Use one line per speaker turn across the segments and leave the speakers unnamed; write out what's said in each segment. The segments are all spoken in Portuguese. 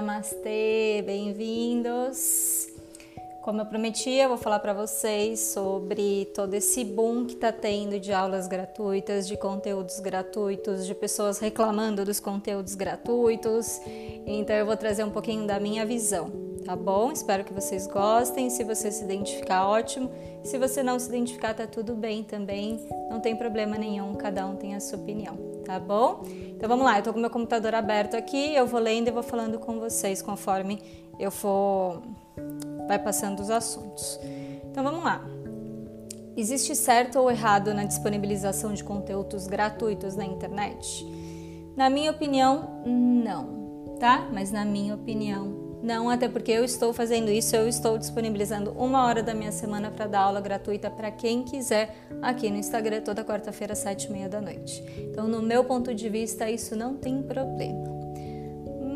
Namastê, bem-vindos. Como eu prometi, eu vou falar para vocês sobre todo esse boom que está tendo de aulas gratuitas, de conteúdos gratuitos, de pessoas reclamando dos conteúdos gratuitos. Então eu vou trazer um pouquinho da minha visão, tá bom? Espero que vocês gostem. Se você se identificar, ótimo. Se você não se identificar, tá tudo bem também. Não tem problema nenhum, cada um tem a sua opinião tá bom? Então vamos lá, eu tô com meu computador aberto aqui, eu vou lendo e vou falando com vocês conforme eu for vai passando os assuntos. Então vamos lá. Existe certo ou errado na disponibilização de conteúdos gratuitos na internet? Na minha opinião, não, tá? Mas na minha opinião, não, até porque eu estou fazendo isso, eu estou disponibilizando uma hora da minha semana para dar aula gratuita para quem quiser aqui no Instagram toda quarta-feira, sete e meia da noite. Então, no meu ponto de vista, isso não tem problema.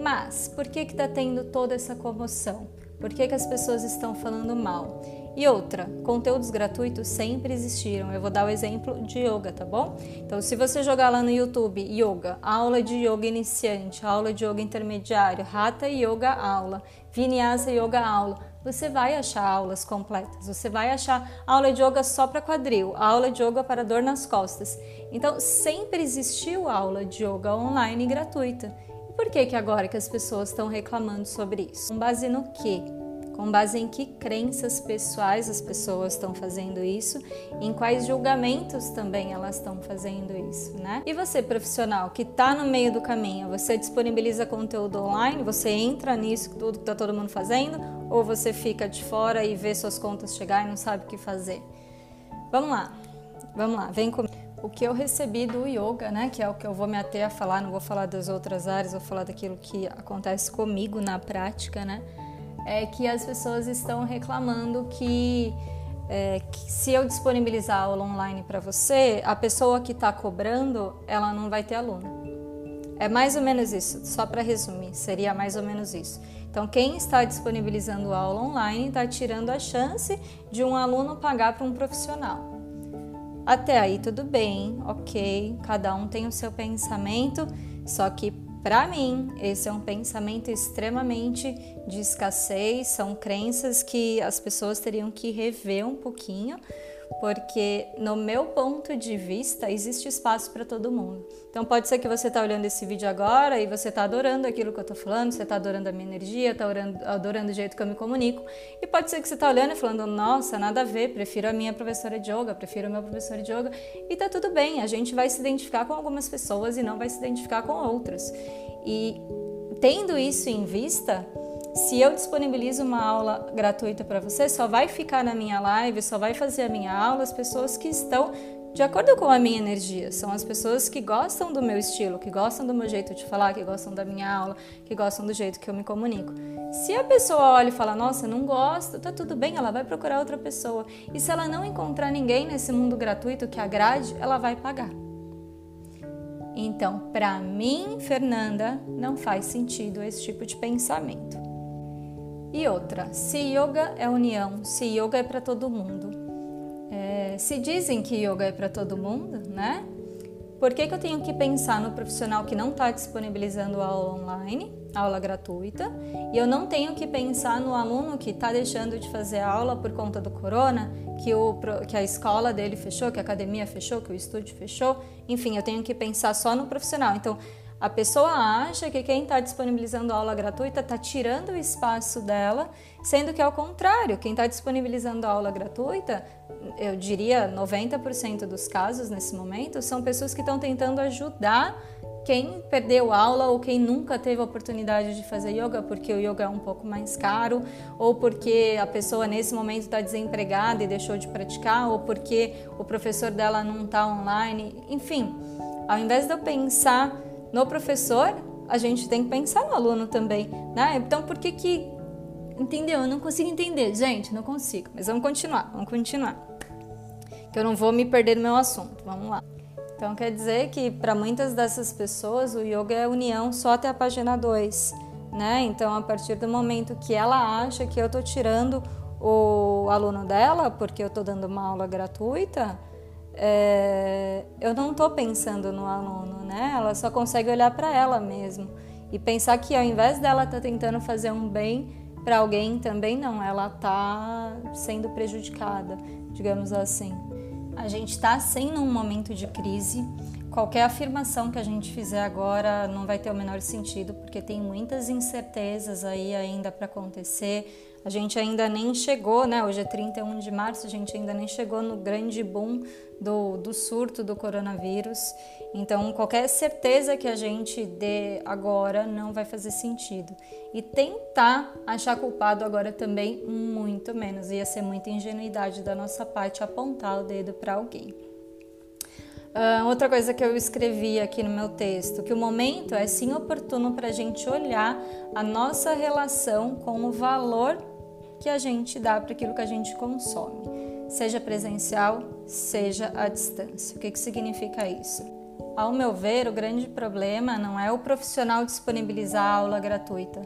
Mas, por que está tendo toda essa comoção? Por que, que as pessoas estão falando mal? E outra, conteúdos gratuitos sempre existiram. Eu vou dar o exemplo de yoga, tá bom? Então, se você jogar lá no YouTube yoga, aula de yoga iniciante, aula de yoga intermediário, Hatha Yoga aula, Vinyasa Yoga aula, você vai achar aulas completas. Você vai achar aula de yoga só para quadril, aula de yoga para dor nas costas. Então, sempre existiu aula de yoga online gratuita. E por que que agora que as pessoas estão reclamando sobre isso? Com base no quê? Com base em que crenças pessoais as pessoas estão fazendo isso, em quais julgamentos também elas estão fazendo isso, né? E você, profissional, que está no meio do caminho, você disponibiliza conteúdo online, você entra nisso tudo que está todo mundo fazendo, ou você fica de fora e vê suas contas chegar e não sabe o que fazer? Vamos lá, vamos lá, vem comigo. O que eu recebi do yoga, né, que é o que eu vou me ater a falar, não vou falar das outras áreas, vou falar daquilo que acontece comigo na prática, né? É que as pessoas estão reclamando que, é, que se eu disponibilizar aula online para você, a pessoa que está cobrando, ela não vai ter aluno. É mais ou menos isso, só para resumir, seria mais ou menos isso. Então, quem está disponibilizando aula online está tirando a chance de um aluno pagar para um profissional. Até aí tudo bem, ok, cada um tem o seu pensamento, só que para mim, esse é um pensamento extremamente de escassez, são crenças que as pessoas teriam que rever um pouquinho, porque no meu ponto de vista existe espaço para todo mundo. Então pode ser que você está olhando esse vídeo agora e você está adorando aquilo que eu estou falando, você está adorando a minha energia, está adorando o jeito que eu me comunico, e pode ser que você está olhando e falando, nossa, nada a ver, prefiro a minha professora de yoga, prefiro o meu professor de yoga, e tá tudo bem, a gente vai se identificar com algumas pessoas e não vai se identificar com outras. E tendo isso em vista, se eu disponibilizo uma aula gratuita para você, só vai ficar na minha live, só vai fazer a minha aula as pessoas que estão de acordo com a minha energia. São as pessoas que gostam do meu estilo, que gostam do meu jeito de falar, que gostam da minha aula, que gostam do jeito que eu me comunico. Se a pessoa olha e fala, nossa, não gosto, tá tudo bem, ela vai procurar outra pessoa. E se ela não encontrar ninguém nesse mundo gratuito que agrade, ela vai pagar. Então, para mim, Fernanda, não faz sentido esse tipo de pensamento. E outra, se yoga é união, se yoga é para todo mundo. É, se dizem que yoga é para todo mundo, né? Por que, que eu tenho que pensar no profissional que não está disponibilizando aula online, aula gratuita, e eu não tenho que pensar no aluno que está deixando de fazer aula por conta do corona, que, o, que a escola dele fechou, que a academia fechou, que o estúdio fechou? Enfim, eu tenho que pensar só no profissional. Então, a pessoa acha que quem está disponibilizando aula gratuita está tirando o espaço dela, sendo que é o contrário. Quem está disponibilizando aula gratuita, eu diria 90% dos casos nesse momento, são pessoas que estão tentando ajudar quem perdeu aula ou quem nunca teve a oportunidade de fazer yoga porque o yoga é um pouco mais caro, ou porque a pessoa nesse momento está desempregada e deixou de praticar, ou porque o professor dela não está online. Enfim, ao invés de eu pensar no professor, a gente tem que pensar no aluno também, né? Então, por que que... Entendeu? Eu não consigo entender, gente, não consigo. Mas vamos continuar, vamos continuar. Que eu não vou me perder no meu assunto. Vamos lá. Então, quer dizer que para muitas dessas pessoas o yoga é união só até a página 2, né? Então, a partir do momento que ela acha que eu estou tirando o aluno dela porque eu estou dando uma aula gratuita, é, eu não estou pensando no aluno, né? Ela só consegue olhar para ela mesmo. E pensar que ao invés dela estar tá tentando fazer um bem para alguém, também não, ela está sendo prejudicada, digamos assim. A gente está sem num momento de crise. Qualquer afirmação que a gente fizer agora não vai ter o menor sentido, porque tem muitas incertezas aí ainda para acontecer a gente ainda nem chegou, né? Hoje é 31 de março, a gente ainda nem chegou no grande boom do, do surto do coronavírus. Então, qualquer certeza que a gente dê agora não vai fazer sentido. E tentar achar culpado agora também, muito menos. Ia ser muita ingenuidade da nossa parte apontar o dedo para alguém. Uh, outra coisa que eu escrevi aqui no meu texto, que o momento é sim oportuno para a gente olhar a nossa relação com o valor que a gente dá para aquilo que a gente consome, seja presencial, seja à distância. O que, que significa isso? Ao meu ver, o grande problema não é o profissional disponibilizar a aula gratuita,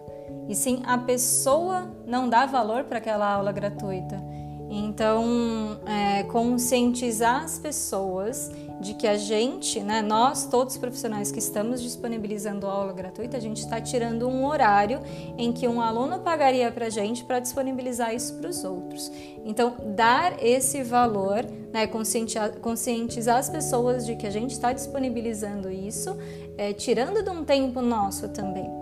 e sim a pessoa não dar valor para aquela aula gratuita. Então, é, conscientizar as pessoas de que a gente, né, nós, todos os profissionais que estamos disponibilizando aula gratuita, a gente está tirando um horário em que um aluno pagaria para a gente para disponibilizar isso para os outros. Então, dar esse valor, né, conscientizar, as pessoas de que a gente está disponibilizando isso, é, tirando de um tempo nosso também.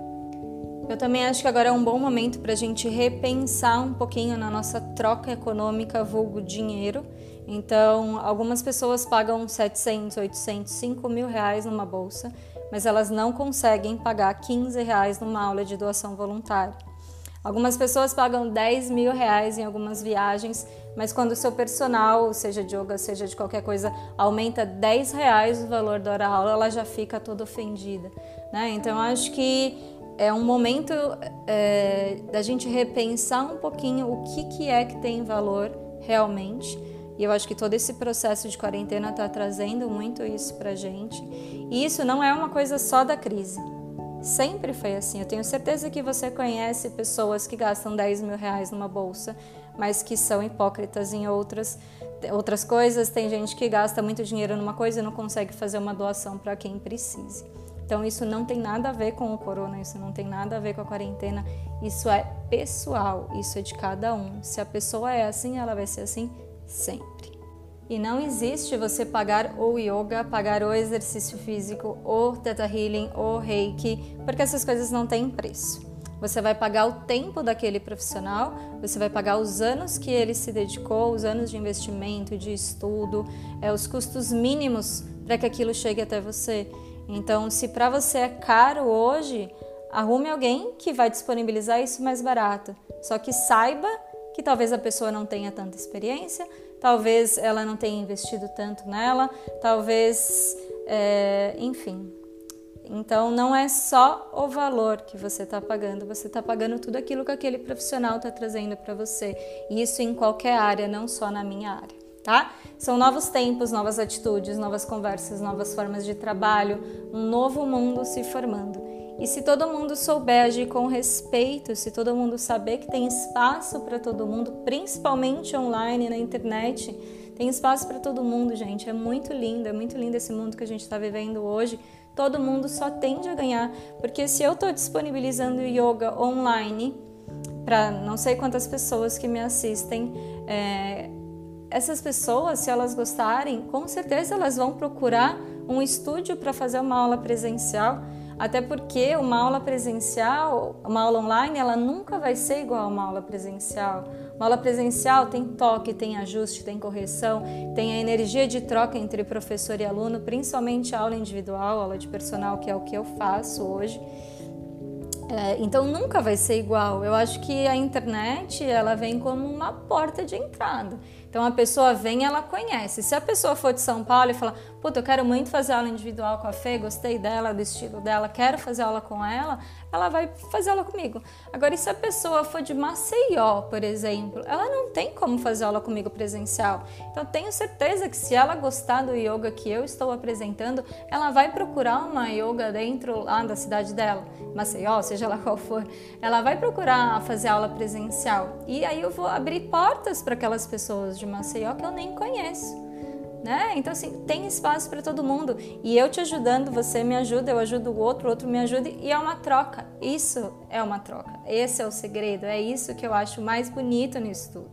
Eu também acho que agora é um bom momento para a gente repensar um pouquinho na nossa troca econômica, vulgo dinheiro. Então, algumas pessoas pagam 700, 800, 5 mil reais numa bolsa, mas elas não conseguem pagar 15 reais numa aula de doação voluntária. Algumas pessoas pagam 10 mil reais em algumas viagens, mas quando o seu personal, seja de yoga, seja de qualquer coisa, aumenta 10 reais o valor da hora aula, ela já fica toda ofendida. Né? Então, acho que é um momento é, da gente repensar um pouquinho o que, que é que tem valor realmente. E eu acho que todo esse processo de quarentena está trazendo muito isso para gente. E isso não é uma coisa só da crise. Sempre foi assim. Eu tenho certeza que você conhece pessoas que gastam 10 mil reais numa bolsa, mas que são hipócritas em outras, outras coisas. Tem gente que gasta muito dinheiro numa coisa e não consegue fazer uma doação para quem precise. Então isso não tem nada a ver com o corona, isso não tem nada a ver com a quarentena, isso é pessoal, isso é de cada um. Se a pessoa é assim, ela vai ser assim sempre. E não existe você pagar o yoga, pagar o exercício físico, o teta healing, o reiki, porque essas coisas não têm preço. Você vai pagar o tempo daquele profissional, você vai pagar os anos que ele se dedicou, os anos de investimento, de estudo, é, os custos mínimos para que aquilo chegue até você. Então, se para você é caro hoje, arrume alguém que vai disponibilizar isso mais barato. Só que saiba que talvez a pessoa não tenha tanta experiência, talvez ela não tenha investido tanto nela, talvez, é, enfim. Então, não é só o valor que você está pagando, você está pagando tudo aquilo que aquele profissional está trazendo para você. E isso em qualquer área, não só na minha área tá? São novos tempos, novas atitudes, novas conversas, novas formas de trabalho, um novo mundo se formando. E se todo mundo souber agir com respeito, se todo mundo saber que tem espaço para todo mundo, principalmente online, na internet, tem espaço para todo mundo, gente. É muito lindo, é muito lindo esse mundo que a gente está vivendo hoje. Todo mundo só tende a ganhar, porque se eu estou disponibilizando yoga online para não sei quantas pessoas que me assistem, é, essas pessoas, se elas gostarem, com certeza elas vão procurar um estúdio para fazer uma aula presencial, até porque uma aula presencial, uma aula online, ela nunca vai ser igual a uma aula presencial. Uma aula presencial tem toque, tem ajuste, tem correção, tem a energia de troca entre professor e aluno, principalmente aula individual, aula de personal, que é o que eu faço hoje. É, então nunca vai ser igual. Eu acho que a internet ela vem como uma porta de entrada. Então a pessoa vem, ela conhece. Se a pessoa for de São Paulo e falar, puta, eu quero muito fazer aula individual com a Fê, gostei dela, do estilo dela, quero fazer aula com ela, ela vai fazer aula comigo. Agora, se a pessoa for de Maceió, por exemplo, ela não tem como fazer aula comigo presencial. Então, tenho certeza que se ela gostar do yoga que eu estou apresentando, ela vai procurar uma yoga dentro lá da cidade dela, Maceió, seja lá qual for. Ela vai procurar fazer aula presencial. E aí eu vou abrir portas para aquelas pessoas de Maceió que eu nem conheço né? Então, assim, tem espaço para todo mundo. E eu te ajudando, você me ajuda, eu ajudo o outro, o outro me ajuda, e é uma troca. Isso é uma troca. Esse é o segredo, é isso que eu acho mais bonito nisso tudo.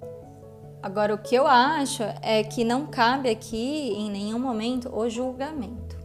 Agora, o que eu acho é que não cabe aqui, em nenhum momento, o julgamento.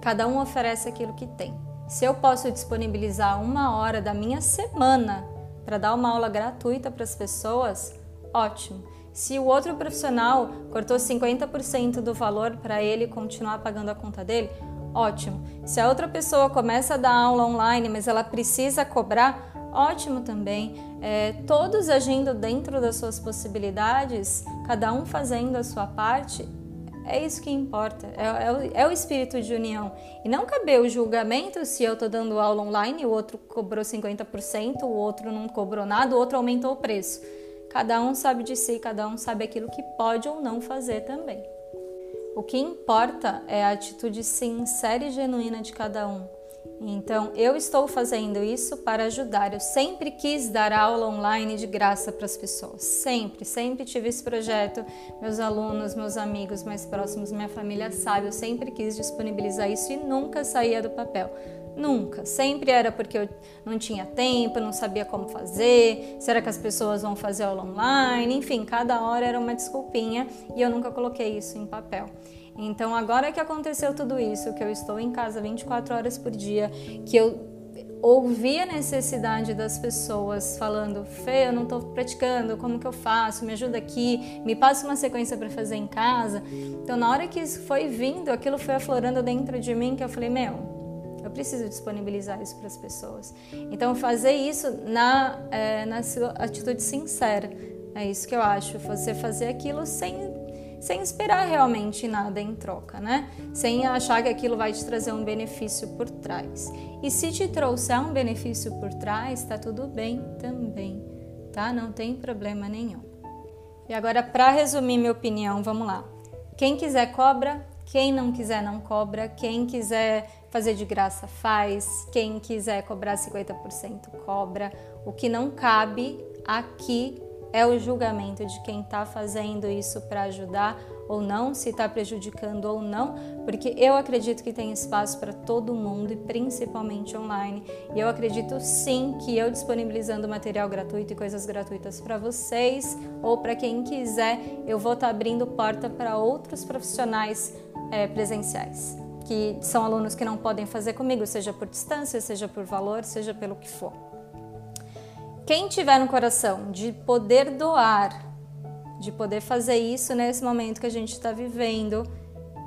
Cada um oferece aquilo que tem. Se eu posso disponibilizar uma hora da minha semana para dar uma aula gratuita para as pessoas, ótimo. Se o outro profissional cortou 50% do valor para ele continuar pagando a conta dele, ótimo. Se a outra pessoa começa a dar aula online, mas ela precisa cobrar, ótimo também. É, todos agindo dentro das suas possibilidades, cada um fazendo a sua parte, é isso que importa, é, é, o, é, o, espírito de união. E não caber o julgamento se eu estou dando aula online, o outro cobrou 50%, o outro não cobrou nada, o outro aumentou o preço. Cada um sabe de si, cada um sabe aquilo que pode ou não fazer também. O que importa é a atitude sincera e genuína de cada um. Então, eu estou fazendo isso para ajudar. Eu sempre quis dar aula online de graça para as pessoas. Sempre, sempre tive esse projeto. Meus alunos, meus amigos mais próximos, minha família sabe, eu sempre quis disponibilizar isso e nunca saía do papel. Nunca. Sempre era porque eu não tinha tempo, não sabia como fazer, será que as pessoas vão fazer aula online? Enfim, cada hora era uma desculpinha e eu nunca coloquei isso em papel. Então, agora que aconteceu tudo isso, que eu estou em casa 24 horas por dia, que eu ouvi a necessidade das pessoas falando: Fê, eu não estou praticando, como que eu faço? Me ajuda aqui, me passa uma sequência para fazer em casa. Então, na hora que isso foi vindo, aquilo foi aflorando dentro de mim, que eu falei: Meu, eu preciso disponibilizar isso para as pessoas. Então, fazer isso na, é, na sua atitude sincera. É isso que eu acho. Você fazer aquilo sem, sem esperar realmente nada em troca, né? Sem achar que aquilo vai te trazer um benefício por trás. E se te trouxer um benefício por trás, tá tudo bem também, tá? Não tem problema nenhum. E agora, para resumir minha opinião, vamos lá. Quem quiser cobra, quem não quiser não cobra, quem quiser fazer de graça faz, quem quiser cobrar 50% cobra. O que não cabe aqui é o julgamento de quem está fazendo isso para ajudar ou não, se está prejudicando ou não, porque eu acredito que tem espaço para todo mundo e principalmente online. E eu acredito sim que eu disponibilizando material gratuito e coisas gratuitas para vocês ou para quem quiser, eu vou estar tá abrindo porta para outros profissionais é, presenciais que são alunos que não podem fazer comigo, seja por distância, seja por valor, seja pelo que for. Quem tiver no coração de poder doar, de poder fazer isso nesse momento que a gente está vivendo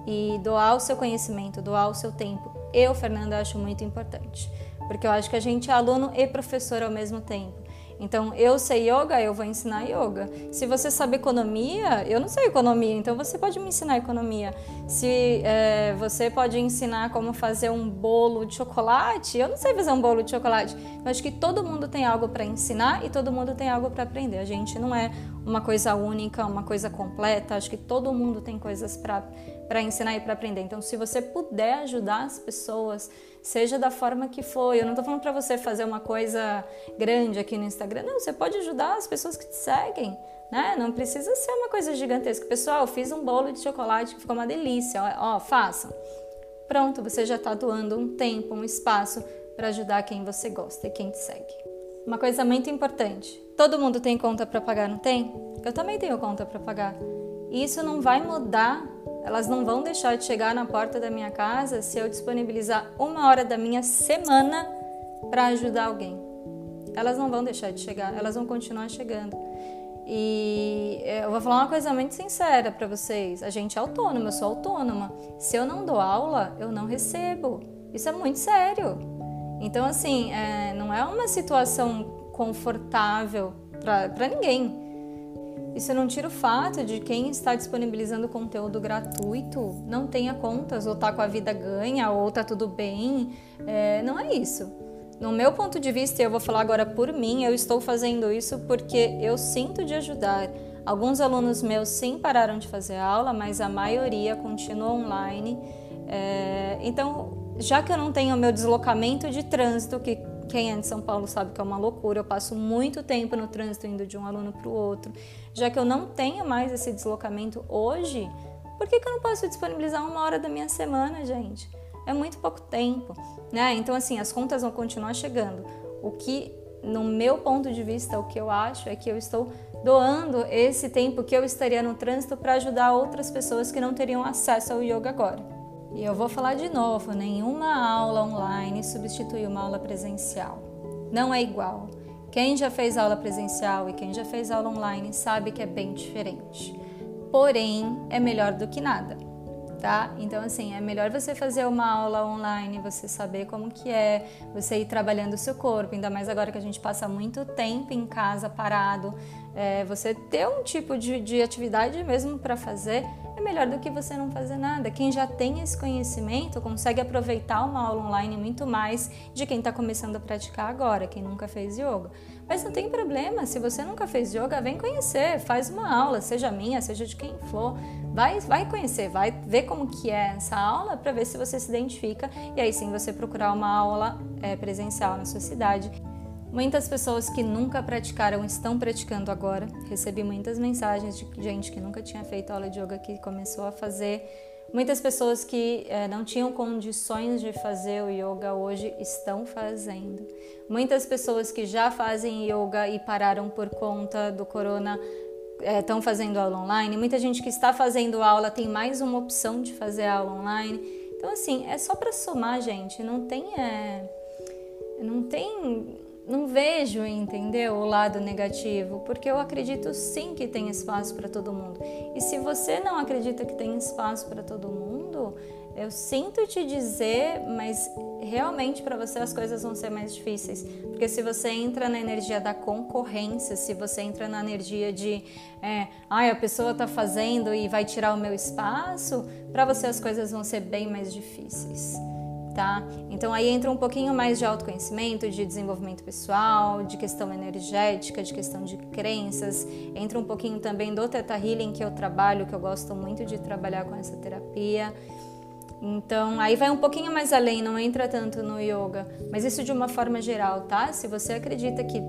e doar o seu conhecimento, doar o seu tempo, eu, Fernanda, acho muito importante, porque eu acho que a gente é aluno e professor ao mesmo tempo. Então, eu sei yoga, eu vou ensinar yoga. Se você sabe economia, eu não sei economia, então você pode me ensinar economia. Se é, você pode ensinar como fazer um bolo de chocolate, eu não sei fazer um bolo de chocolate. Eu acho que todo mundo tem algo para ensinar e todo mundo tem algo para aprender. A gente não é uma coisa única, uma coisa completa. Acho que todo mundo tem coisas para ensinar e para aprender. Então, se você puder ajudar as pessoas, seja da forma que for. Eu não estou falando para você fazer uma coisa grande aqui no Instagram. Não, você pode ajudar as pessoas que te seguem. Né? Não precisa ser uma coisa gigantesca. Pessoal, fiz um bolo de chocolate que ficou uma delícia. Ó, ó façam. Pronto, você já está doando um tempo, um espaço para ajudar quem você gosta e quem te segue. Uma coisa muito importante: todo mundo tem conta para pagar, não tem? Eu também tenho conta para pagar. E isso não vai mudar elas não vão deixar de chegar na porta da minha casa se eu disponibilizar uma hora da minha semana para ajudar alguém. Elas não vão deixar de chegar, elas vão continuar chegando. E eu vou falar uma coisa muito sincera para vocês: a gente é autônoma, eu sou autônoma. Se eu não dou aula, eu não recebo. Isso é muito sério. Então, assim, é, não é uma situação confortável para ninguém. Isso não tira o fato de quem está disponibilizando conteúdo gratuito não tenha contas, ou tá com a vida ganha, ou tá tudo bem. É, não é isso. No meu ponto de vista, e eu vou falar agora por mim, eu estou fazendo isso porque eu sinto de ajudar. Alguns alunos meus sim pararam de fazer aula, mas a maioria continua online. É, então, já que eu não tenho o meu deslocamento de trânsito, que quem é de São Paulo sabe que é uma loucura. Eu passo muito tempo no trânsito indo de um aluno para o outro. Já que eu não tenho mais esse deslocamento hoje, Por que, que eu não posso disponibilizar uma hora da minha semana, gente? É muito pouco tempo, né? Então, assim, as contas vão continuar chegando. O que, no meu ponto de vista, o que eu acho é que eu estou doando esse tempo que eu estaria no trânsito para ajudar outras pessoas que não teriam acesso ao yoga agora. E eu vou falar de novo: nenhuma aula online substitui uma aula presencial. Não é igual. Quem já fez aula presencial e quem já fez aula online sabe que é bem diferente. Porém, é melhor do que nada, tá? Então, assim, é melhor você fazer uma aula online, você saber como que é, você ir trabalhando o seu corpo, ainda mais agora que a gente passa muito tempo em casa parado, é, você ter um tipo de, de atividade mesmo para fazer é melhor do que você não fazer nada. Quem já tem esse conhecimento consegue aproveitar uma aula online muito mais de quem está começando a praticar agora, quem nunca fez yoga. Mas não tem problema, se você nunca fez yoga, vem conhecer, faz uma aula, seja minha, seja de quem for. Vai, vai conhecer, vai ver como que é essa aula para ver se você se identifica e aí sim você procurar uma aula é, presencial na sua cidade Muitas pessoas que nunca praticaram estão praticando agora. Recebi muitas mensagens de gente que nunca tinha feito aula de yoga que começou a fazer. Muitas pessoas que eh, não tinham condições de fazer o yoga hoje estão fazendo. Muitas pessoas que já fazem yoga e pararam por conta do corona estão eh, fazendo aula online. Muita gente que está fazendo aula tem mais uma opção de fazer aula online. Então, assim, é só para somar, gente. Não tem. É, não tem não vejo, entendeu, o lado negativo, porque eu acredito sim que tem espaço para todo mundo. E se você não acredita que tem espaço para todo mundo, eu sinto te dizer, mas realmente para você as coisas vão ser mais difíceis. Porque se você entra na energia da concorrência, se você entra na energia de, é, ai, a pessoa está fazendo e vai tirar o meu espaço, para você as coisas vão ser bem mais difíceis tá? Então aí entra um pouquinho mais de autoconhecimento, de desenvolvimento pessoal, de questão energética, de questão de crenças, entra um pouquinho também do Theta Healing que eu trabalho, que eu gosto muito de trabalhar com essa terapia. Então, aí vai um pouquinho mais além, não entra tanto no yoga, mas isso de uma forma geral, tá? Se você acredita que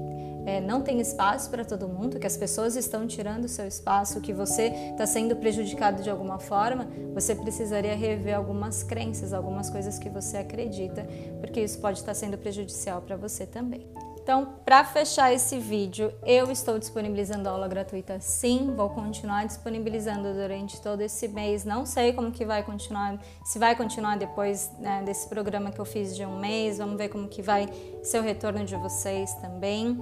é, não tem espaço para todo mundo, que as pessoas estão tirando o seu espaço, que você está sendo prejudicado de alguma forma, você precisaria rever algumas crenças, algumas coisas que você acredita, porque isso pode estar sendo prejudicial para você também. Então, para fechar esse vídeo, eu estou disponibilizando aula gratuita sim, vou continuar disponibilizando durante todo esse mês. Não sei como que vai continuar, se vai continuar depois né, desse programa que eu fiz de um mês, vamos ver como que vai ser o retorno de vocês também.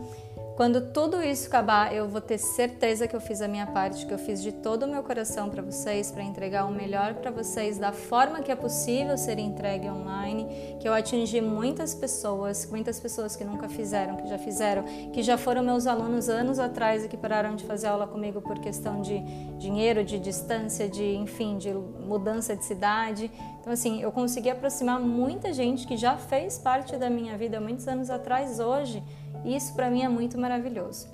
Quando tudo isso acabar, eu vou ter certeza que eu fiz a minha parte, que eu fiz de todo o meu coração para vocês, para entregar o melhor para vocês da forma que é possível ser entregue online, que eu atingi muitas pessoas, muitas pessoas que nunca fizeram, que já fizeram, que já foram meus alunos anos atrás e que pararam de fazer aula comigo por questão de dinheiro, de distância, de enfim, de mudança de cidade. Então assim, eu consegui aproximar muita gente que já fez parte da minha vida muitos anos atrás hoje isso para mim é muito maravilhoso.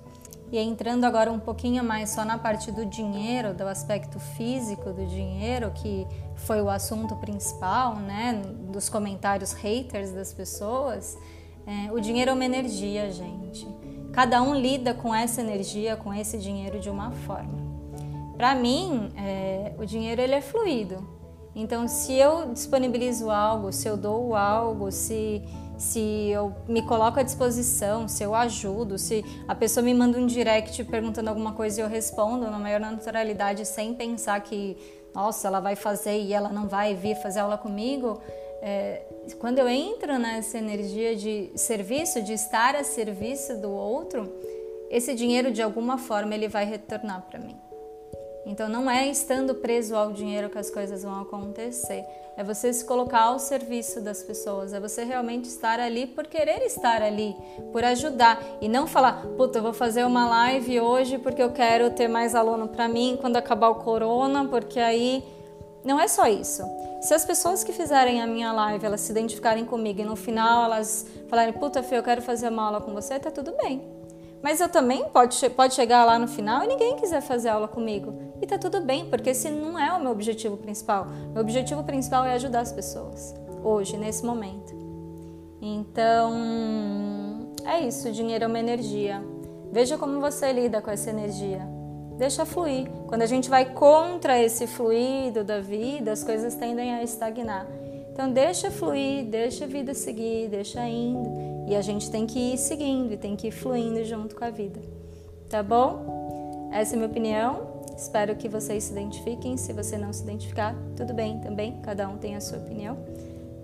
E entrando agora um pouquinho mais só na parte do dinheiro, do aspecto físico do dinheiro, que foi o assunto principal, né, dos comentários haters das pessoas, é, o dinheiro é uma energia, gente. Cada um lida com essa energia, com esse dinheiro de uma forma. Para mim, é, o dinheiro ele é fluido. Então, se eu disponibilizo algo, se eu dou algo, se se eu me coloco à disposição, se eu ajudo, se a pessoa me manda um direct perguntando alguma coisa e eu respondo na maior naturalidade sem pensar que, nossa, ela vai fazer e ela não vai vir fazer aula comigo. É, quando eu entro nessa energia de serviço, de estar a serviço do outro, esse dinheiro de alguma forma ele vai retornar para mim. Então não é estando preso ao dinheiro que as coisas vão acontecer. É você se colocar ao serviço das pessoas, é você realmente estar ali por querer estar ali, por ajudar e não falar, puta, eu vou fazer uma live hoje porque eu quero ter mais aluno para mim quando acabar o corona, porque aí não é só isso. Se as pessoas que fizerem a minha live, elas se identificarem comigo e no final elas falarem, puta, Fê, eu quero fazer uma aula com você, tá tudo bem. Mas eu também pode, pode chegar lá no final e ninguém quiser fazer aula comigo. E tá tudo bem, porque esse não é o meu objetivo principal. Meu objetivo principal é ajudar as pessoas, hoje, nesse momento. Então, é isso, dinheiro é uma energia. Veja como você lida com essa energia. Deixa fluir. Quando a gente vai contra esse fluido da vida, as coisas tendem a estagnar. Então deixa fluir, deixa a vida seguir, deixa indo. E a gente tem que ir seguindo e tem que ir fluindo junto com a vida. Tá bom? Essa é a minha opinião. Espero que vocês se identifiquem. Se você não se identificar, tudo bem também. Cada um tem a sua opinião.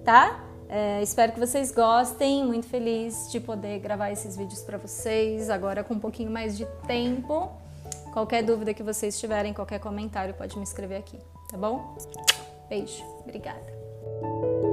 Tá? É, espero que vocês gostem. Muito feliz de poder gravar esses vídeos para vocês. Agora com um pouquinho mais de tempo. Qualquer dúvida que vocês tiverem, qualquer comentário, pode me escrever aqui, tá bom? Beijo. Obrigada.